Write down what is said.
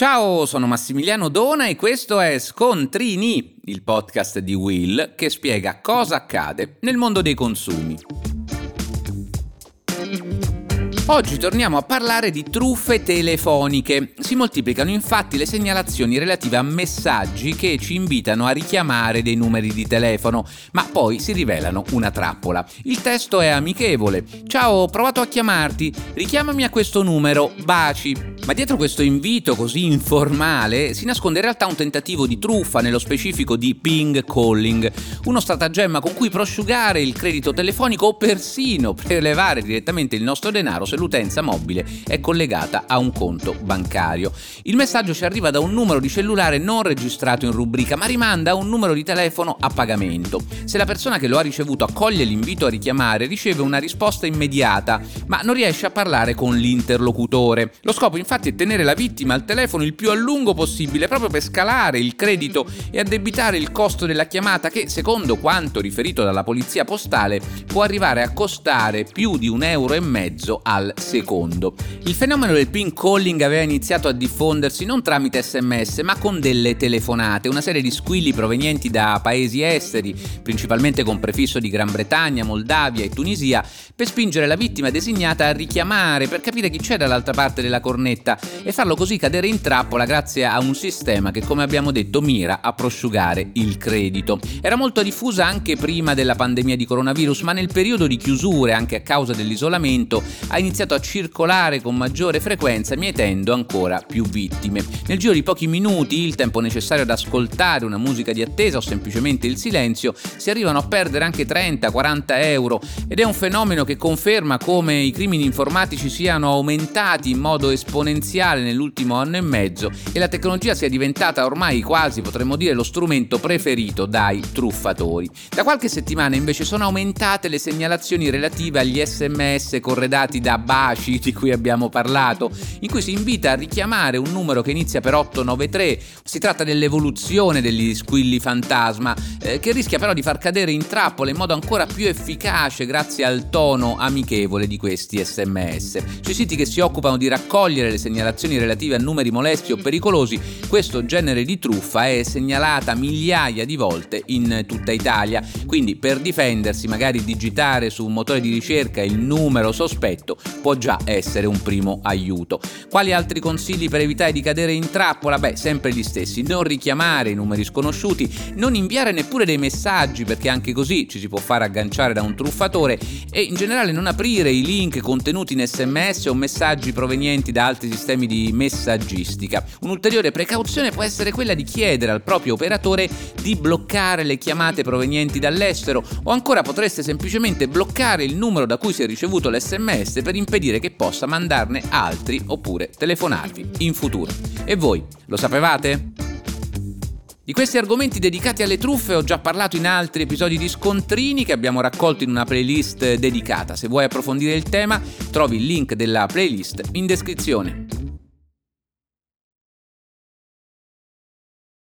Ciao, sono Massimiliano Dona e questo è Scontrini, il podcast di Will che spiega cosa accade nel mondo dei consumi. Oggi torniamo a parlare di truffe telefoniche. Si moltiplicano infatti le segnalazioni relative a messaggi che ci invitano a richiamare dei numeri di telefono, ma poi si rivelano una trappola. Il testo è amichevole. Ciao, ho provato a chiamarti, richiamami a questo numero, baci. Ma dietro questo invito così informale si nasconde in realtà un tentativo di truffa, nello specifico di ping calling, uno stratagemma con cui prosciugare il credito telefonico o persino prelevare direttamente il nostro denaro se l'utenza mobile è collegata a un conto bancario. Il messaggio ci arriva da un numero di cellulare non registrato in rubrica, ma rimanda a un numero di telefono a pagamento. Se la persona che lo ha ricevuto accoglie l'invito a richiamare, riceve una risposta immediata, ma non riesce a parlare con l'interlocutore. Lo scopo infatti infatti tenere la vittima al telefono il più a lungo possibile proprio per scalare il credito e addebitare il costo della chiamata che, secondo quanto riferito dalla polizia postale, può arrivare a costare più di un euro e mezzo al secondo. Il fenomeno del pin calling aveva iniziato a diffondersi non tramite sms ma con delle telefonate, una serie di squilli provenienti da paesi esteri, principalmente con prefisso di Gran Bretagna, Moldavia e Tunisia, per spingere la vittima designata a richiamare per capire chi c'è dall'altra parte della cornetta fretta e farlo così cadere in trappola grazie a un sistema che come abbiamo detto mira a prosciugare il credito. Era molto diffusa anche prima della pandemia di coronavirus, ma nel periodo di chiusure, anche a causa dell'isolamento, ha iniziato a circolare con maggiore frequenza, mietendo ancora più vittime. Nel giro di pochi minuti, il tempo necessario ad ascoltare una musica di attesa o semplicemente il silenzio, si arrivano a perdere anche 30-40 euro ed è un fenomeno che conferma come i crimini informatici siano aumentati in modo esponenziale esponenziale nell'ultimo anno e mezzo e la tecnologia sia diventata ormai quasi, potremmo dire, lo strumento preferito dai truffatori. Da qualche settimana invece sono aumentate le segnalazioni relative agli sms corredati da baci di cui abbiamo parlato, in cui si invita a richiamare un numero che inizia per 893. Si tratta dell'evoluzione degli squilli fantasma, eh, che rischia però di far cadere in trappola in modo ancora più efficace grazie al tono amichevole di questi sms. Sui siti che si occupano di raccogliere le segnalazioni relative a numeri molesti o pericolosi, questo genere di truffa è segnalata migliaia di volte in tutta Italia. Quindi per difendersi, magari digitare su un motore di ricerca il numero sospetto può già essere un primo aiuto. Quali altri consigli per evitare di cadere in trappola? Beh, sempre gli stessi. Non richiamare i numeri sconosciuti, non inviare neppure dei messaggi perché anche così ci si può fare agganciare da un truffatore e in generale non aprire i link contenuti in sms o messaggi provenienti da altri sistemi di messaggistica. Un'ulteriore precauzione può essere quella di chiedere al proprio operatore di bloccare le chiamate provenienti dall'estero o ancora potreste semplicemente bloccare il numero da cui si è ricevuto l'SMS per impedire che possa mandarne altri oppure telefonarvi in futuro. E voi lo sapevate? Di questi argomenti dedicati alle truffe ho già parlato in altri episodi di Scontrini che abbiamo raccolto in una playlist dedicata. Se vuoi approfondire il tema, trovi il link della playlist in descrizione.